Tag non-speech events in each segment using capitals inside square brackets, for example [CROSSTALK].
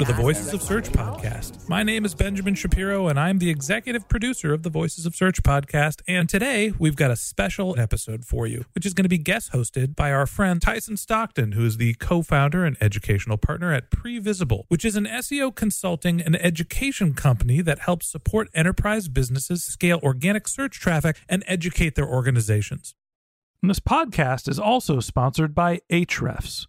to the Voices of Search podcast. My name is Benjamin Shapiro, and I'm the executive producer of the Voices of Search podcast. And today we've got a special episode for you, which is going to be guest hosted by our friend Tyson Stockton, who is the co founder and educational partner at Previsible, which is an SEO consulting and education company that helps support enterprise businesses scale organic search traffic and educate their organizations. And this podcast is also sponsored by Ahrefs.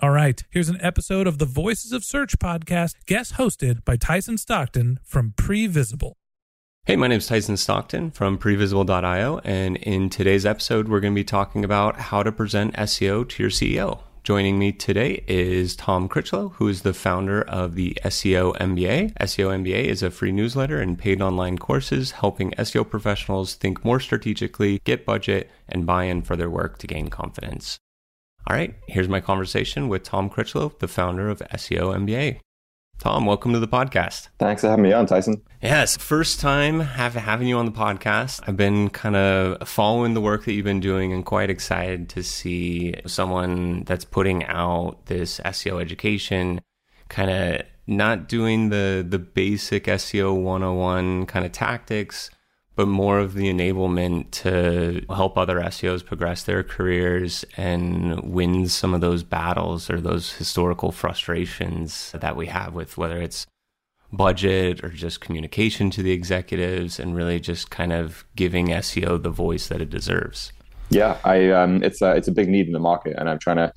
All right, here's an episode of the Voices of Search podcast, guest hosted by Tyson Stockton from Previsible. Hey, my name is Tyson Stockton from Previsible.io, and in today's episode, we're going to be talking about how to present SEO to your CEO. Joining me today is Tom Critchlow, who is the founder of the SEO MBA. SEO MBA is a free newsletter and paid online courses helping SEO professionals think more strategically, get budget, and buy in for their work to gain confidence. All right, here's my conversation with Tom Critchlow, the founder of SEO MBA. Tom, welcome to the podcast. Thanks for having me on, Tyson. Yes, first time have, having you on the podcast. I've been kind of following the work that you've been doing and quite excited to see someone that's putting out this SEO education, kind of not doing the the basic SEO 101 kind of tactics, but more of the enablement to help other SEOs progress their careers and win some of those battles or those historical frustrations that we have with whether it's budget or just communication to the executives and really just kind of giving SEO the voice that it deserves. Yeah, I um, it's a it's a big need in the market, and I'm trying to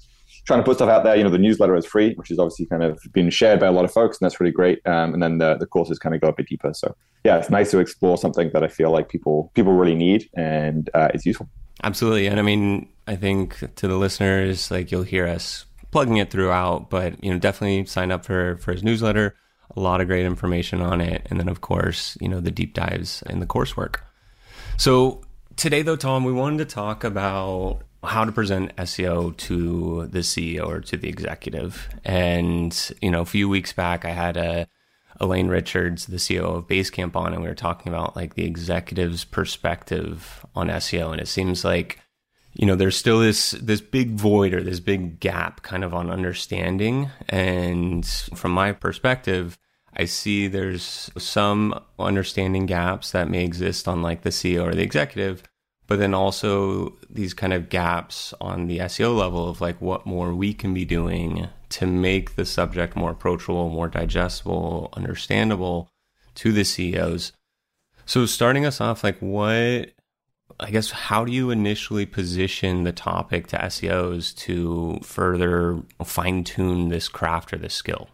trying to put stuff out there. You know, the newsletter is free, which is obviously kind of been shared by a lot of folks, and that's really great. Um, and then the the courses kind of go a bit deeper. So yeah, it's nice to explore something that I feel like people people really need, and uh, it's useful. Absolutely, and I mean, I think to the listeners, like you'll hear us plugging it throughout, but you know, definitely sign up for for his newsletter. A lot of great information on it, and then of course, you know, the deep dives in the coursework. So today, though, Tom, we wanted to talk about how to present SEO to the CEO or to the executive. And you know, a few weeks back, I had a Elaine Richards, the CEO of Basecamp, on, and we were talking about like the executive's perspective on SEO. And it seems like you know there's still this this big void or this big gap kind of on understanding and from my perspective i see there's some understanding gaps that may exist on like the ceo or the executive but then also these kind of gaps on the seo level of like what more we can be doing to make the subject more approachable more digestible understandable to the ceos so starting us off like what I guess how do you initially position the topic to SEOs to further fine tune this craft or this skill?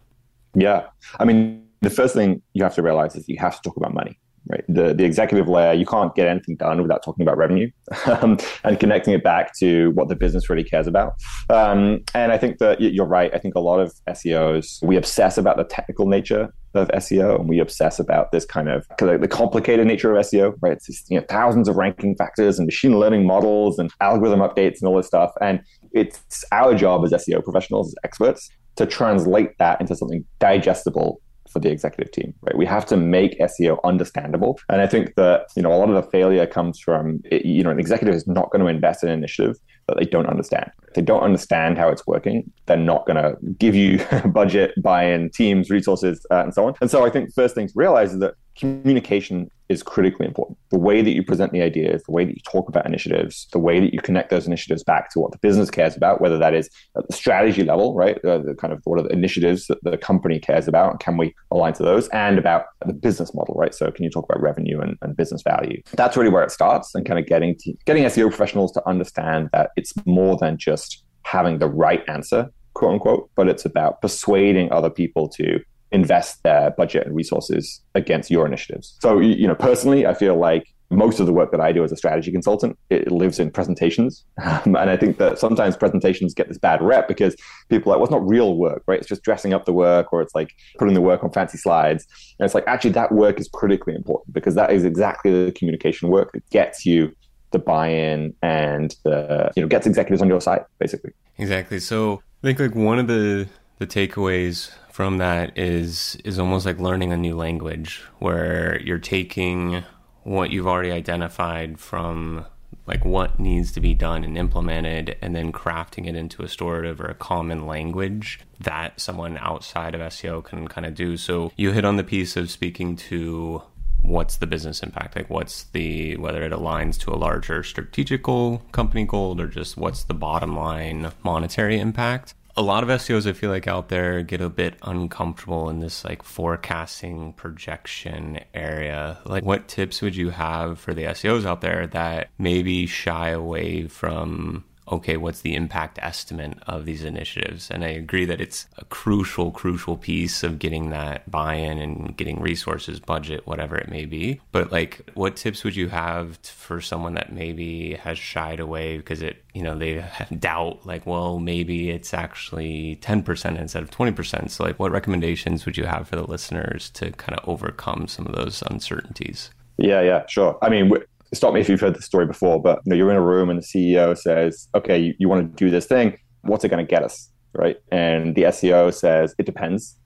Yeah. I mean, the first thing you have to realize is you have to talk about money right? The the executive layer, you can't get anything done without talking about revenue [LAUGHS] um, and connecting it back to what the business really cares about. Um, and I think that you're right. I think a lot of SEOs we obsess about the technical nature of SEO and we obsess about this kind of the complicated nature of SEO, right? It's just, you know thousands of ranking factors and machine learning models and algorithm updates and all this stuff. And it's our job as SEO professionals, as experts, to translate that into something digestible for the executive team, right? We have to make SEO understandable. And I think that, you know, a lot of the failure comes from, you know, an executive is not going to invest in an initiative that they don't understand. If they don't understand how it's working, they're not going to give you [LAUGHS] budget, buy-in, teams, resources, uh, and so on. And so I think first thing to realize is that communication is critically important. The way that you present the ideas, the way that you talk about initiatives, the way that you connect those initiatives back to what the business cares about, whether that is at the strategy level, right? Uh, the kind of what are the initiatives that the company cares about, can we align to those, and about the business model, right? So can you talk about revenue and, and business value? That's really where it starts, and kind of getting to, getting SEO professionals to understand that it's more than just having the right answer, quote unquote, but it's about persuading other people to invest their budget and resources against your initiatives. So, you know, personally, I feel like most of the work that I do as a strategy consultant, it lives in presentations. Um, and I think that sometimes presentations get this bad rep because people are like, well, it's not real work, right? It's just dressing up the work or it's like putting the work on fancy slides. And it's like, actually, that work is critically important because that is exactly the communication work that gets you the buy-in and the, you know, gets executives on your side, basically. Exactly. So I think like one of the, the takeaways from that is is almost like learning a new language where you're taking what you've already identified from like what needs to be done and implemented and then crafting it into a storative or a common language that someone outside of SEO can kind of do. So you hit on the piece of speaking to what's the business impact like what's the whether it aligns to a larger strategical company goal or just what's the bottom line monetary impact a lot of SEOs I feel like out there get a bit uncomfortable in this like forecasting projection area. Like what tips would you have for the SEOs out there that maybe shy away from okay, what's the impact estimate of these initiatives? And I agree that it's a crucial, crucial piece of getting that buy in and getting resources, budget, whatever it may be. But like, what tips would you have for someone that maybe has shied away because it, you know, they [LAUGHS] doubt, like, well, maybe it's actually 10% instead of 20%. So, like, what recommendations would you have for the listeners to kind of overcome some of those uncertainties? Yeah, yeah, sure. I mean, stop me if you've heard the story before, but you know, you're in a room and the CEO says, okay, you, you want to do this thing. What's it going to get us? Right. And the SEO says, it depends.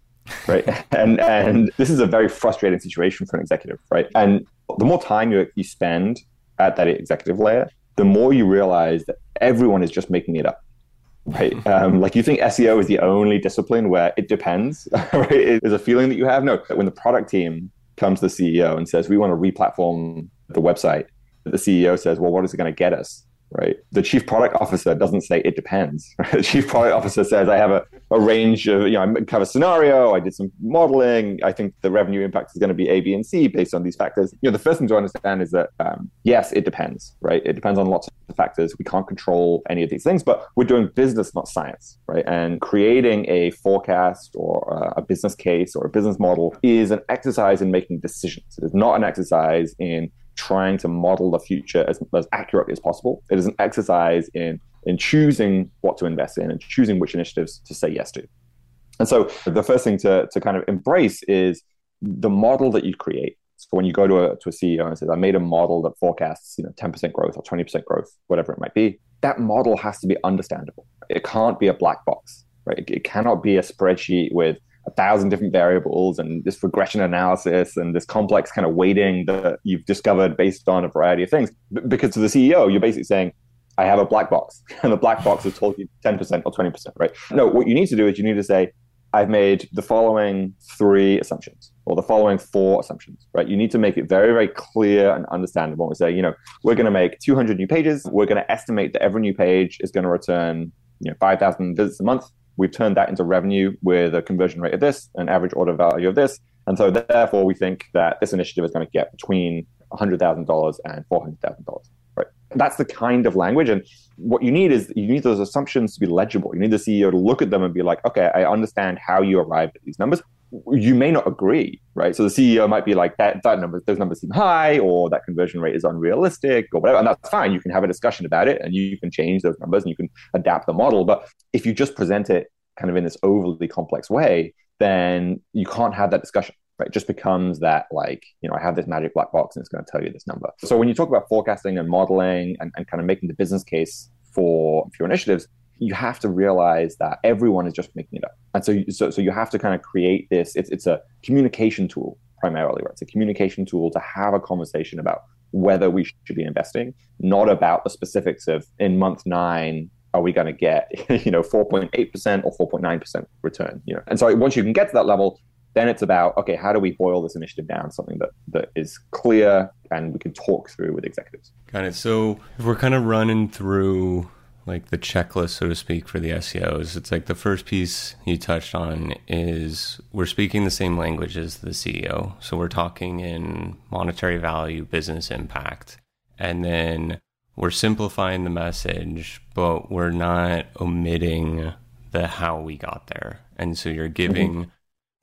Right. [LAUGHS] and, and this is a very frustrating situation for an executive. Right. And the more time you, you spend at that executive layer, the more you realize that everyone is just making it up. Right. [LAUGHS] Um, like you think SEO is the only discipline where it depends. [LAUGHS] Right. There's a feeling that you have. No, when the product team comes to the CEO and says, we want to replatform the website, the CEO says, well, what is it going to get us? Right. The chief product officer doesn't say it depends. [LAUGHS] Right? The chief product officer says, I have a, a range of, you know, I a scenario. I did some modeling. I think the revenue impact is going to be A, B, and C based on these factors. You know, the first thing to understand is that, um, yes, it depends, right? It depends on lots of factors. We can't control any of these things, but we're doing business, not science, right? And creating a forecast or a business case or a business model is an exercise in making decisions. It is not an exercise in trying to model the future as, as accurately as possible. It is an exercise in in choosing what to invest in and choosing which initiatives to say yes to. And so the first thing to, to kind of embrace is the model that you create. So when you go to a, to a CEO and says, I made a model that forecasts, you know, 10% growth or 20% growth, whatever it might be, that model has to be understandable. It can't be a black box, right? It, it cannot be a spreadsheet with a thousand different variables and this regression analysis and this complex kind of weighting that you've discovered based on a variety of things. Because to the CEO, you're basically saying, I have a black box, [LAUGHS] and the black box told you 10% or 20%, right? No, what you need to do is you need to say, I've made the following three assumptions or the following four assumptions, right? You need to make it very, very clear and understandable. We say, you know, we're going to make 200 new pages. We're going to estimate that every new page is going to return, you know, 5,000 visits a month. We've turned that into revenue with a conversion rate of this, an average order value of this. And so therefore we think that this initiative is going to get between $100,000 and $400,000 Right. that's the kind of language. And what you need is you need those assumptions to be legible. You need the CEO to look at them and be like, okay, I understand how you arrived at these numbers. You may not agree, right? So the CEO might be like, that, that number, those numbers seem high, or that conversion rate is unrealistic, or whatever. And that's fine. You can have a discussion about it and you can change those numbers and you can adapt the model. But if you just present it kind of in this overly complex way, then you can't have that discussion right? It just becomes that like, you know, I have this magic black box and it's going to tell you this number. So when you talk about forecasting and modeling and, and kind of making the business case for, your initiatives, you have to realize that everyone is just making it up. And so, so, so you have to kind of create this, it's, it's a communication tool primarily, right? It's a communication tool to have a conversation about whether we should be investing, not about the specifics of in month nine, are we going to get, [LAUGHS] you know, 4.8% or 4.9% return, you know? And so once you can get to that level, then it's about okay, how do we boil this initiative down something that that is clear and we can talk through with executives. Got it. So if we're kind of running through like the checklist, so to speak, for the SEOs, it's like the first piece you touched on is we're speaking the same language as the CEO. So we're talking in monetary value, business impact, and then we're simplifying the message, but we're not omitting the how we got there. And so you're giving mm-hmm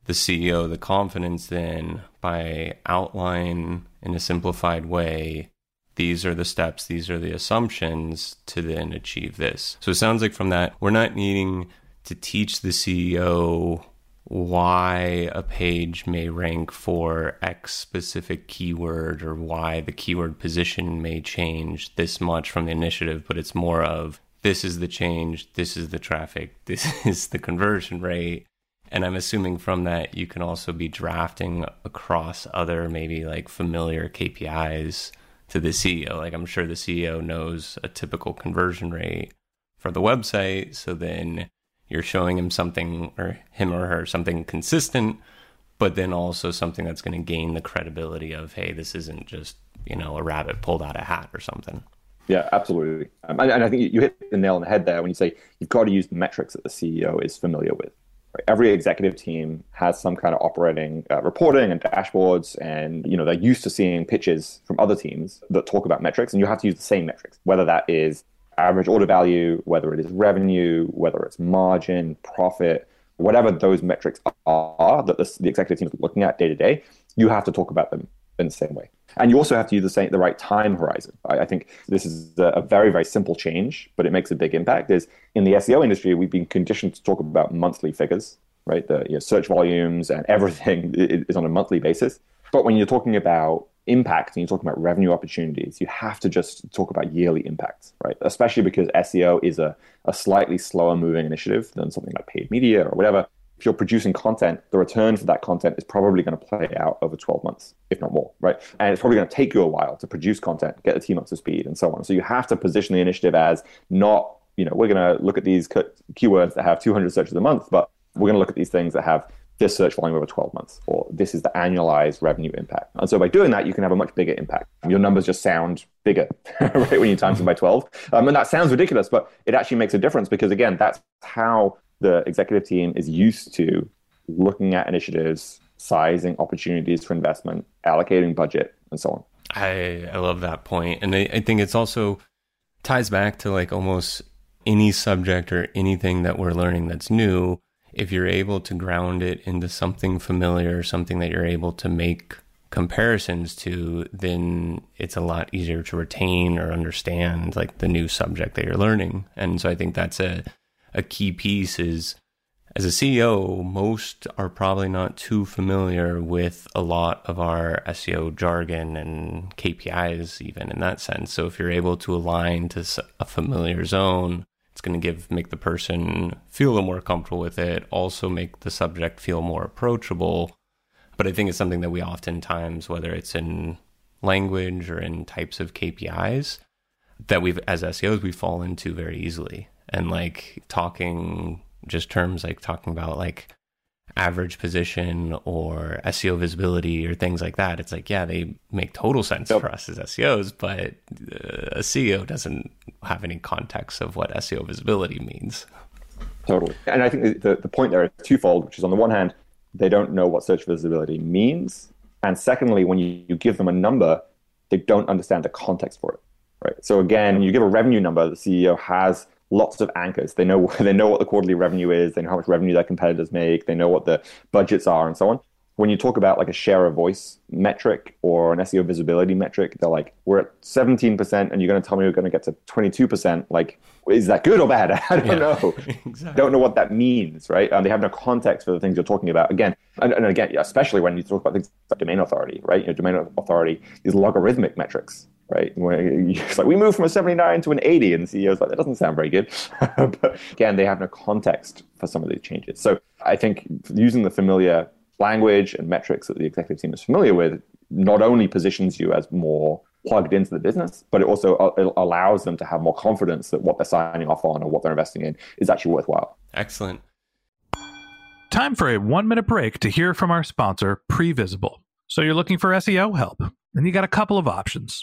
the CEO the confidence then by outline in a simplified way these are the steps, these are the assumptions to then achieve this. So it sounds like from that, we're not needing to teach the CEO why a page may rank for X specific keyword or why the keyword position may change this much from the initiative, but it's more of this is the change, this is the traffic, [LAUGHS] this is the conversion rate, and I'm assuming from that you can also be drafting across other maybe like familiar KPIs to the CEO. Like I'm sure the CEO knows a typical conversion rate for the website. So then you're showing him something or him or her something consistent, but then also something that's going to gain the credibility of, hey, this isn't just, you know, a rabbit pulled out a hat or something. Yeah, absolutely. Um, and, and I think you hit the nail on the head there when you say you've got to use the metrics that the CEO is familiar with. Every executive team has some kind of operating uh, reporting and dashboards, and you know they're used to seeing pitches from other teams that talk about metrics, and you have to use the same metrics, whether that is average order value, whether it is revenue, whether it's margin, profit, whatever those metrics are that the, the executive team is looking at day to day. You have to talk about them in the same way. And you also have to use the same the right time horizon. I, I think this is a, a, very very simple change, but it makes a big impact. Is in the SEO industry, we've been conditioned to talk about monthly figures, right? The you know, search volumes and everything [LAUGHS] is on a monthly basis. But when you're talking about impact and you're talking about revenue opportunities, you have to just talk about yearly impacts, right? Especially because SEO is a, a slightly slower moving initiative than something like paid media or whatever if you're producing content, the return for that content is probably going to play out over 12 months, if not more, right? And it's probably going to take you a while to produce content, get the team up to speed, and so on. So you have to position the initiative as not, you know, we're going to look at these keywords that have 200 searches a month, but we're going to look at these things that have this search volume over 12 months, or this is the annualized revenue impact. And so by doing that, you can have a much bigger impact. Your numbers just sound bigger, [LAUGHS] right, when you times them by 12. Um, and that sounds ridiculous, but it actually makes a difference because, again, that's how the executive team is used to looking at initiatives, sizing opportunities for investment, allocating budget, and so on. I, I love that point. And I, I think it's also ties back to like almost any subject or anything that we're learning that's new. If you're able to ground it into something familiar, something that you're able to make comparisons to, then it's a lot easier to retain or understand like the new subject that you're learning. And so I think that's a a key piece is as a CEO, most are probably not too familiar with a lot of our SEO jargon and KPIs, even in that sense. So if you're able to align to a familiar zone, it's going to give make the person feel a little more comfortable with it. Also, make the subject feel more approachable. But I think it's something that we oftentimes, whether it's in language or in types of KPIs, that we've as SEOs we fall into very easily. And like talking just terms like talking about like average position or SEO visibility or things like that. It's like, yeah, they make total sense yep. for us as SEOs, but uh, a CEO doesn't have any context of what SEO visibility means. Totally. And I think the, the point there is twofold, which is on the one hand, they don't know what search visibility means. And secondly, when you, you give them a number, they don't understand the context for it. Right. So again, you give a revenue number, the CEO has lots of anchors. They know [LAUGHS] they know what the quarterly revenue is. They know how much revenue their competitors make. They know what the budgets are, and so on. When you talk about like a share of voice metric or an SEO visibility metric, they're like, we're at 17%, and you're going to tell me we're going to get to 22%. Like, is that good or bad? [LAUGHS] I don't yeah, know. [LAUGHS] exactly. Don't know what that means, right? Um, they have no context for the things you're talking about. Again, and, and again, especially when you talk about things like domain authority, right? You know, domain authority is logarithmic metrics right? [LAUGHS] It's like we moved from a 79 to an 80, and the CEO's like, that doesn't sound very good. [LAUGHS] but again, they have no context for some of these changes. So I think using the familiar language and metrics that the executive team is familiar with not only positions you as more plugged into the business, but it also uh, it allows them to have more confidence that what they're signing off on or what they're investing in is actually worthwhile. Excellent. Time for a one minute break to hear from our sponsor, Previsible. So you're looking for SEO help, and you got a couple of options.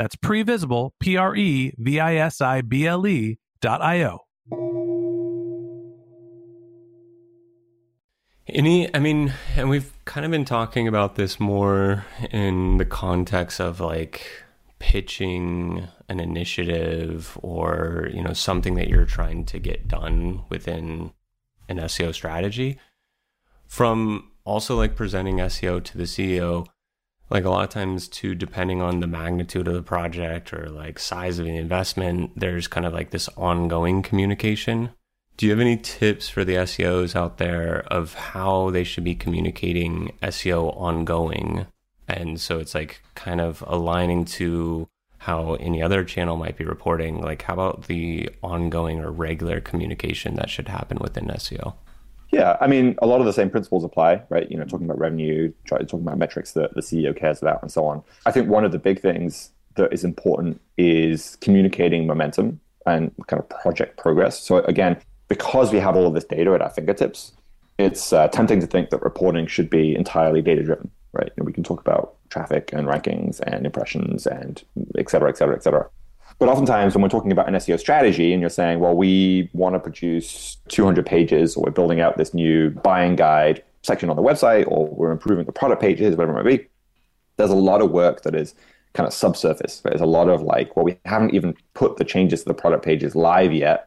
that's previsible, P R E V I S I B L E dot I O. Any, I mean, and we've kind of been talking about this more in the context of like pitching an initiative or, you know, something that you're trying to get done within an SEO strategy. From also like presenting SEO to the CEO, like a lot of times too depending on the magnitude of the project or like size of the investment there's kind of like this ongoing communication. Do you have any tips for the SEOs out there of how they should be communicating SEO ongoing? And so it's like kind of aligning to how any other channel might be reporting. Like how about the ongoing or regular communication that should happen within SEO yeah, I mean, a lot of the same principles apply, right? You know, talking about revenue, talking about metrics that the CEO cares about, and so on. I think one of the big things that is important is communicating momentum and kind of project progress. So again, because we have all of this data at our fingertips, it's uh, tempting to think that reporting should be entirely data driven, right? And we can talk about traffic and rankings and impressions and et cetera, et cetera, et cetera. But oftentimes, when we're talking about an SEO strategy and you're saying, well, we want to produce 200 pages or we're building out this new buying guide section on the website or we're improving the product pages, whatever it might be, there's a lot of work that is kind of subsurface. There's a lot of like, well, we haven't even put the changes to the product pages live yet.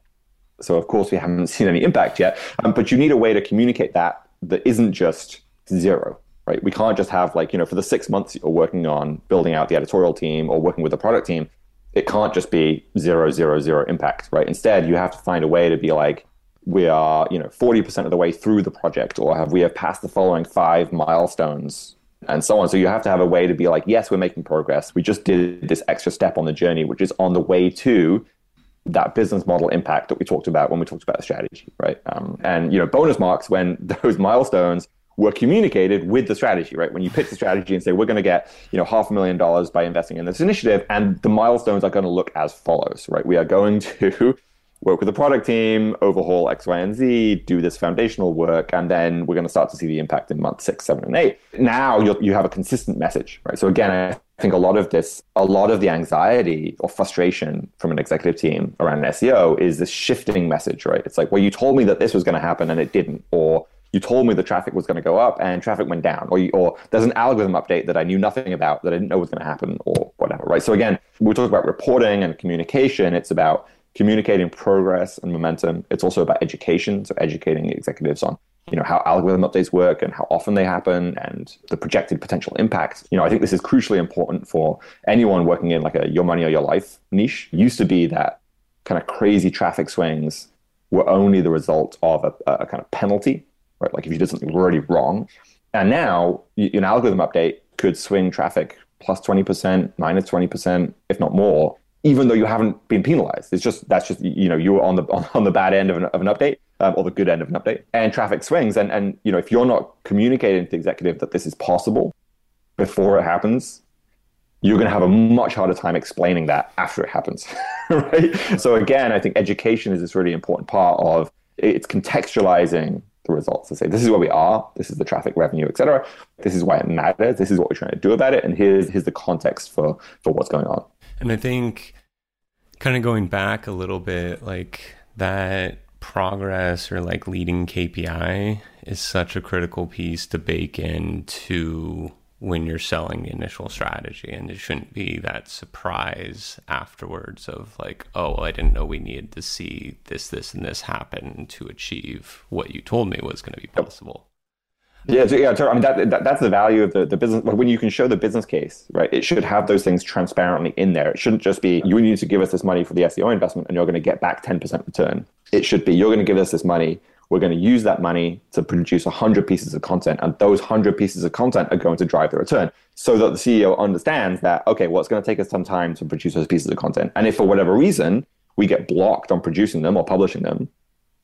So, of course, we haven't [LAUGHS] seen any impact yet. Um, but you need a way to communicate that that isn't just zero, right? We can't just have like, you know, for the six months you're working on building out the editorial team or working with the product team, it can't just be zero, zero, zero impact, right? Instead, you have to find a way to be like, we are, you know, 40% of the way through the project, or have we have passed the following five milestones and so on. So you have to have a way to be like, yes, we're making progress. We just did this extra step on the journey, which is on the way to that business model impact that we talked about when we talked about the strategy, right? Um, and you know, bonus marks when [LAUGHS] those milestones were communicated with the strategy, right? When you pitch the strategy and say, we're going to get, you know, half a million dollars by investing in this initiative, and the milestones are going to look as follows, right? We are going to [LAUGHS] work with the product team, overhaul X, Y, and Z, do this foundational work, and then we're going to start to see the impact in month six, seven, and eight. Now you you have a consistent message, right? So again, I think a lot of this, a lot of the anxiety or frustration from an executive team around SEO is this shifting message, right? It's like, well, you told me that this was going to happen and it didn't, or you told me the traffic was going to go up and traffic went down, or, you, or there's an algorithm update that I knew nothing about that I didn't know was going to happen, or whatever, right? So again, we talk about reporting and communication. It's about communicating progress and momentum. It's also about education, so educating executives on you know how algorithm updates work and how often they happen and the projected potential impact. You know, I think this is crucially important for anyone working in like a your money or your life niche. Used to be that kind of crazy traffic swings were only the result of a, a kind of penalty right? Like if you did something really wrong. And now an algorithm update could swing traffic plus 20%, minus 20%, if not more, even though you haven't been penalized. It's just, that's just, you know, you're on the, [LAUGHS] on the bad end of an, of an update um, or the good end of an update and traffic swings. And, and, you know, if you're not communicating to the executive that this is possible before it happens, you're going to have a much harder time explaining that after it happens, [LAUGHS] right? So again, I think education is this really important part of it's contextualizing the results to say this is where we are, this is the traffic revenue, etc. This is why it matters. This is what we're trying to do about it, and here's here's the context for for what's going on. And I think kind of going back a little bit, like that progress or like leading KPI is such a critical piece to bake into when you're selling the initial strategy and it shouldn't be that surprise afterwards of like oh well, i didn't know we needed to see this this and this happen to achieve what you told me was going to be possible yeah, yeah. I mean, that, that, that's the value of the, the business. When you can show the business case, right? It should have those things transparently in there. It shouldn't just be you need to give us this money for the SEO investment, and you're going to get back ten percent return. It should be you're going to give us this money we're going to use that money to produce 100 pieces of content, and those 100 pieces of content are going to drive the return so that the CEO understands that, okay, well, it's going to take us some time to produce those pieces of content. And if for whatever reason we get blocked on producing them or publishing them,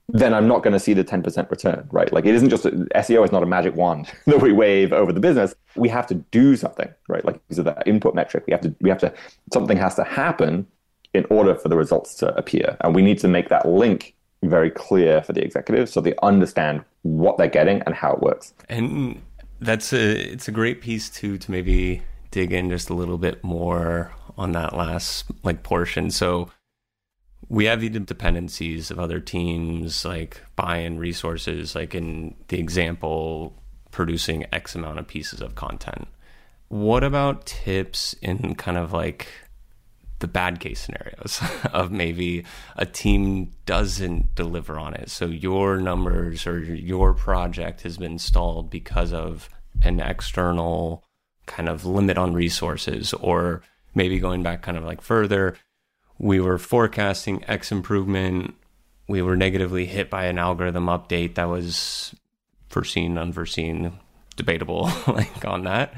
then I'm not going to see the 10% return, right? Like it isn't just SEO is not a magic wand [LAUGHS] that we wave over the business. We have to do something, right? Like these are the input metric. We have to, we have to, something has to happen in order for the results to appear. And we need to make that link very clear for the executives so they understand what they're getting and how it works. And that's a it's a great piece too to maybe dig in just a little bit more on that last like portion. So we have the dependencies of other teams like buying resources, like in the example, producing X amount of pieces of content. What about tips in kind of like the bad case scenarios [LAUGHS] of maybe a team doesn't deliver on it. So your numbers or your project has been stalled because of an external kind of limit on resources, or maybe going back kind of like further, we were forecasting X improvement. We were negatively hit by an algorithm update that was foreseen, unforeseen, debatable, [LAUGHS] like on that.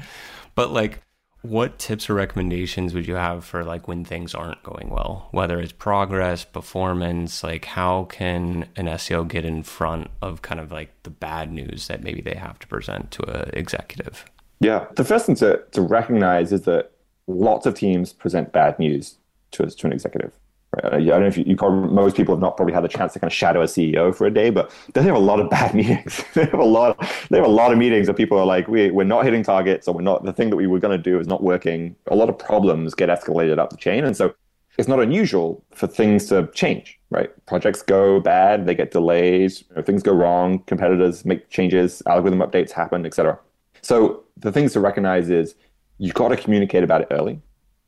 But like, what tips or recommendations would you have for like when things aren't going well? Whether it's progress performance like how can an seo get in front of kind of like the bad news that maybe they have to present to an executive? Yeah. The first thing to, to recognize is that lots of teams present bad news to, to an executive Uh, right? I don't know if you, you probably, most people have not probably had the chance to kind of shadow a CEO for a day, but they have a lot of bad [LAUGHS] meetings. they have a lot. Of, they have a lot of meetings where people are like, we we're not hitting targets, or we're not. The thing that we were going to do is not working. A lot of problems get escalated up the chain, and so it's not unusual for things to change. Right? Projects go bad, they get delayed, you know, things go wrong, competitors make changes, algorithm updates happen, etc. So the things to recognize is you've got to communicate about it early.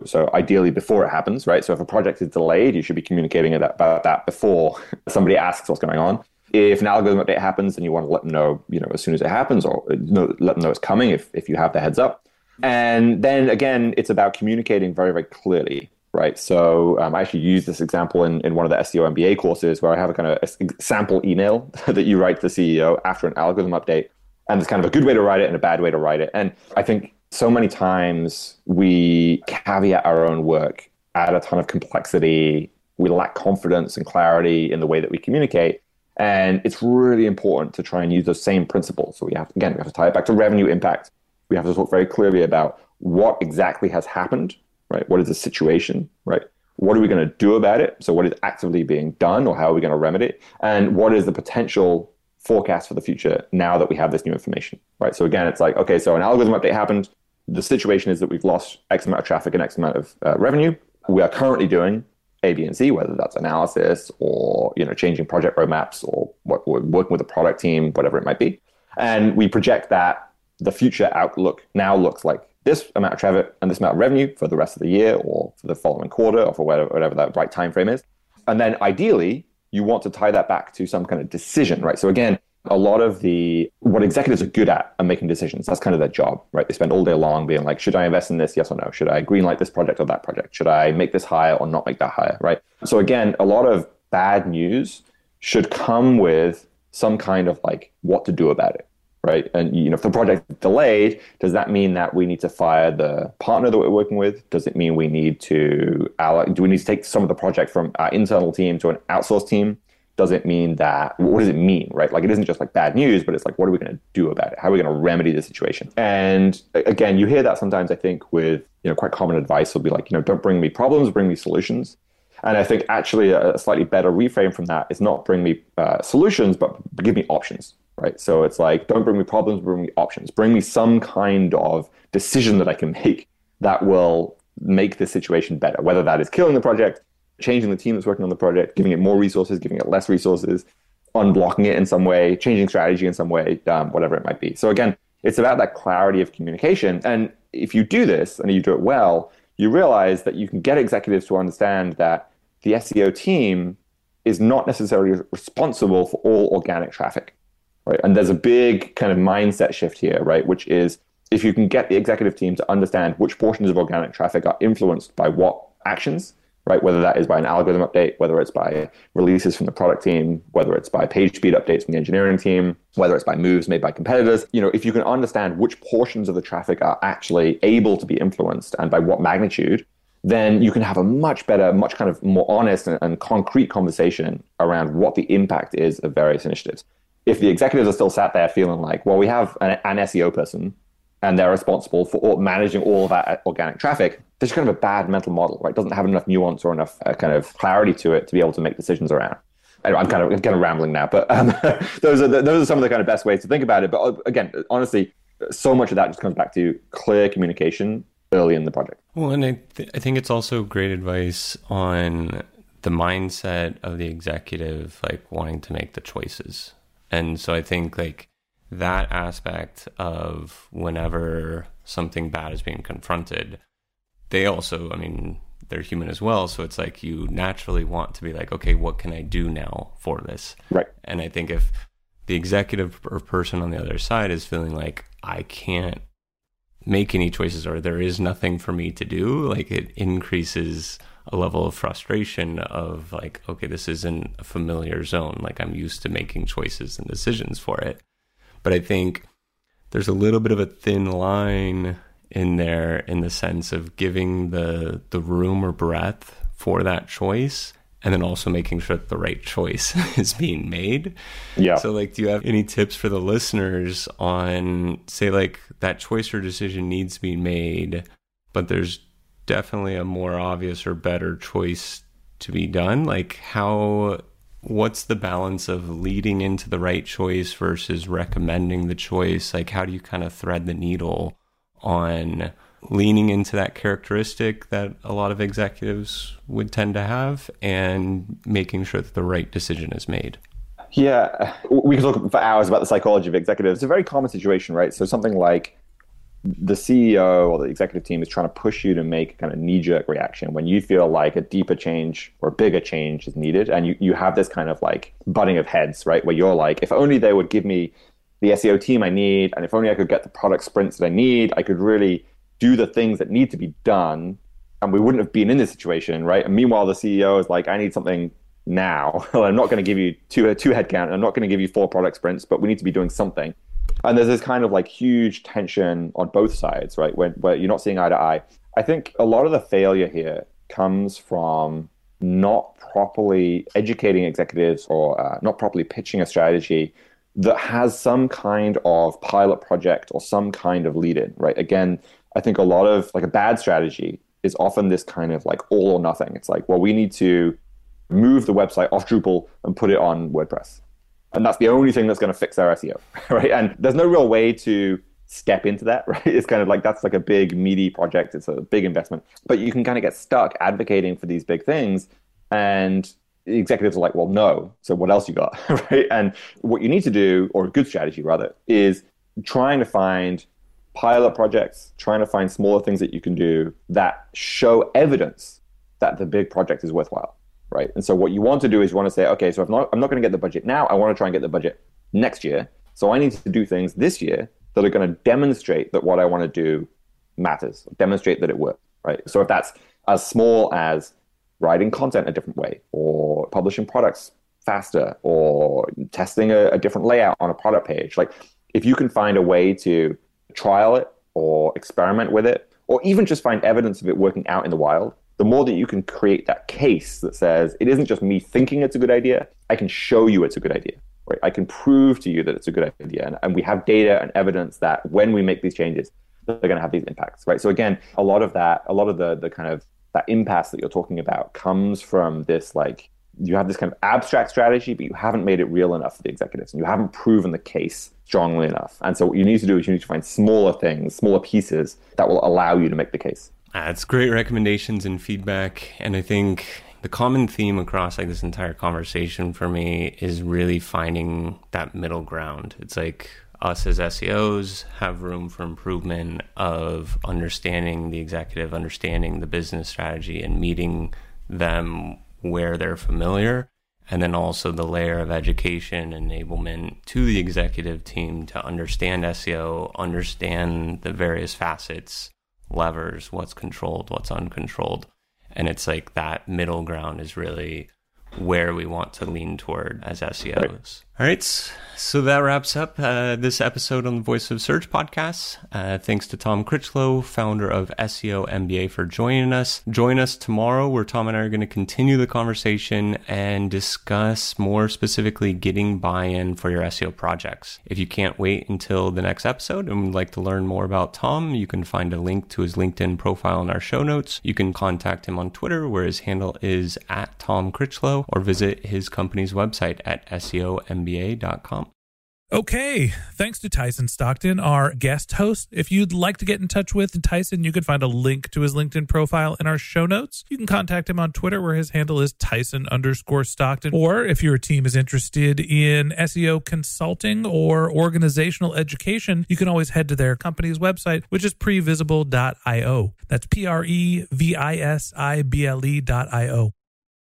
So ideally before it happens, right? So if a project is delayed, you should be communicating about that before [LAUGHS] somebody asks what's going on. If an algorithm update happens, then you want to let them know, you know, as soon as it happens, or let them know it's coming if if you have the heads up. And then again, it's about communicating very very clearly, right? So um, I actually use this example in, in one of the SEO MBA courses where I have a kind of a sample email [LAUGHS] that you write to the CEO after an algorithm update. And it's kind of a good way to write it and a bad way to write it. And I think so many times we caveat our own work, add a ton of complexity. We lack confidence and clarity in the way that we communicate. And it's really important to try and use those same principles. So we have, again, we have to tie it back to revenue impact. We have to talk very clearly about what exactly has happened, right? What is the situation, right? what are we going to do about it? So, what is actively being done, or how are we going to remedy it? And what is the potential forecast for the future now that we have this new information, right? So, again, it's like, okay, so an algorithm update happened. The situation is that we've lost X amount of traffic and X amount of uh, revenue. We are currently doing A, B, and C, whether that's analysis or you know changing project roadmaps or what, working with a product team, whatever it might be. And we project that the future outlook now looks like this amount of traffic and this amount of revenue for the rest of the year or for the following quarter or for whatever, whatever that right time frame is. And then ideally, you want to tie that back to some kind of decision, right? So again, a lot of the what executives are good at are making decisions. That's kind of their job, right? They spend all day long being like, should I invest in this? Yes or no? Should I greenlight this project or that project? Should I make this hire or not make that hire? Right. So again, a lot of bad news should come with some kind of like what to do about it right? And you know, if the project delayed, does that mean that we need to fire the partner that we're working with? Does it mean we need to do we need to take some of the project from our internal team to an outsourced team? Does it mean that what does it mean, right? Like it isn't just like bad news, but it's like what are we going to do about it? How are we going to remedy the situation? And again, you hear that sometimes. I think with you know quite common advice will be like you know don't bring me problems, bring me solutions. And I think actually a slightly better reframe from that is not bring me uh, solutions, but give me options right? So it's like, don't bring me problems, bring me options. Bring me some kind of decision that I can make that will make the situation better, whether that is killing the project, changing the team that's working on the project, giving it more resources, giving it less resources, unblocking it in some way, changing strategy in some way, um, whatever it might be. So again, it's about that clarity of communication. And if you do this and you do it well, you realize that you can get executives to understand that the SEO team is not necessarily responsible for all organic traffic right? And there's a big kind of mindset shift here, right? Which is if you can get the executive team to understand which portions of organic traffic are influenced by what actions, right? Whether that is by an algorithm update, whether it's by releases from the product team, whether it's by page speed updates from the engineering team, whether it's by moves made by competitors. You know, if you can understand which portions of the traffic are actually able to be influenced and by what magnitude, then you can have a much better, much kind of more honest and, and concrete conversation around what the impact is of various initiatives if the executives are still sat there feeling like, well, we have an, an SEO person and they're responsible for all, managing all of that organic traffic, there's kind of a bad mental model, right? It doesn't have enough nuance or enough uh, kind of clarity to it to be able to make decisions around. Anyway, I'm kind of I'm kind of rambling now, but um, [LAUGHS] those are the, those are some of the kind of best ways to think about it. But uh, again, honestly, so much of that just comes back to clear communication early in the project. Well, and I, th- I think it's also great advice on the mindset of the executive, like wanting to make the choices and so I think like that aspect of whenever something bad is being confronted, they also, I mean, they're human as well. So it's like you naturally want to be like, okay, what can I do now for this? Right. And I think if the executive or person on the other side is feeling like I can't make any choices or there is nothing for me to do, like it increases a level of frustration of like, okay, this isn't a familiar zone. Like I'm used to making choices and decisions for it. But I think there's a little bit of a thin line in there in the sense of giving the the room or breadth for that choice and then also making sure that the right choice [LAUGHS] is being made. Yeah. So like do you have any tips for the listeners on say like that choice or decision needs to be made, but there's definitely a more obvious or better choice to be done. Like, how, what's the balance of leading into the right choice versus recommending the choice? Like, how do you kind of thread the needle on leaning into that characteristic that a lot of executives would tend to have and making sure that the right decision is made? Yeah, we could talk for hours about the psychology of executives. It's a very common situation, right? So something like the CEO or the executive team is trying to push you to make a kind of knee jerk reaction when you feel like a deeper change or bigger change is needed. And you, you have this kind of like butting of heads, right? Where you're like, if only they would give me the SEO team I need, and if only I could get the product sprints that I need, I could really do the things that need to be done. And we wouldn't have been in this situation, right? And meanwhile, the CEO is like, I need something now. [LAUGHS] I'm not going to give you two, two headcount. I'm not going to give you four product sprints, but we need to be doing something and there's this kind of like huge tension on both sides, right? Where, where you're not seeing eye to eye. I think a lot of the failure here comes from not properly educating executives or uh, not properly pitching a strategy that has some kind of pilot project or some kind of lead in, right? Again, I think a lot of like a bad strategy is often this kind of like all or nothing. It's like, well, we need to move the website off Drupal and put it on WordPress. And that's the only thing that's going to fix our SEO, [LAUGHS] right? And there's no real way to step into that, [LAUGHS] right? It's kind of like that's like a big, meaty project. It's a big investment. But you can kind of get stuck advocating for these big things. And the executives are like, well, no. So what else you got, [LAUGHS] right? And what you need to do, or a good strategy rather, is trying to find pilot projects, trying to find smaller things that you can do that show evidence that the big project is worthwhile right? And so what you want to do is you want to say, okay, so if not, I'm not going to get the budget now. I want to try and get the budget next year. So I need to do things this year that are going to demonstrate that what I want to do matters, demonstrate that it works, right? So if that's as small as writing content a different way, or publishing products faster, or testing a, a different layout on a product page, like if you can find a way to trial it or experiment with it, or even just find evidence of it working out in the wild, the more that you can create that case that says it isn't just me thinking it's a good idea, I can show you it's a good idea. Right? I can prove to you that it's a good idea. And, and we have data and evidence that when we make these changes, they're going to have these impacts. Right. So again, a lot of that, a lot of the the kind of that impasse that you're talking about comes from this like you have this kind of abstract strategy, but you haven't made it real enough for the executives and you haven't proven the case strongly enough. And so what you need to do is you need to find smaller things, smaller pieces that will allow you to make the case. Uh, That's great recommendations and feedback. And I think the common theme across like this entire conversation for me is really finding that middle ground. It's like us as SEOs have room for improvement of understanding the executive, understanding the business strategy, and meeting them where they're familiar. And then also the layer of education enablement to the executive team to understand SEO, understand the various facets levers, what's controlled, what's uncontrolled. And it's like that middle ground is really where we want to lean toward as SEOs. Right. All right. So that wraps up uh, this episode on the Voice of Search podcast. Uh, thanks to Tom Critchlow, founder of SEO MBA, for joining us. Join us tomorrow where Tom and I are going to continue the conversation and discuss more specifically getting buy in for your SEO projects. If you can't wait until the next episode and would like to learn more about Tom, you can find a link to his LinkedIn profile in our show notes. You can contact him on Twitter where his handle is at Tom Critchlow or visit his company's website at Okay. Thanks to Tyson Stockton, our guest host. If you'd like to get in touch with Tyson, you can find a link to his LinkedIn profile in our show notes. You can contact him on Twitter, where his handle is Tyson underscore Stockton. Or if your team is interested in SEO consulting or organizational education, you can always head to their company's website, which is previsible.io. That's P R E V I S I B L E.io.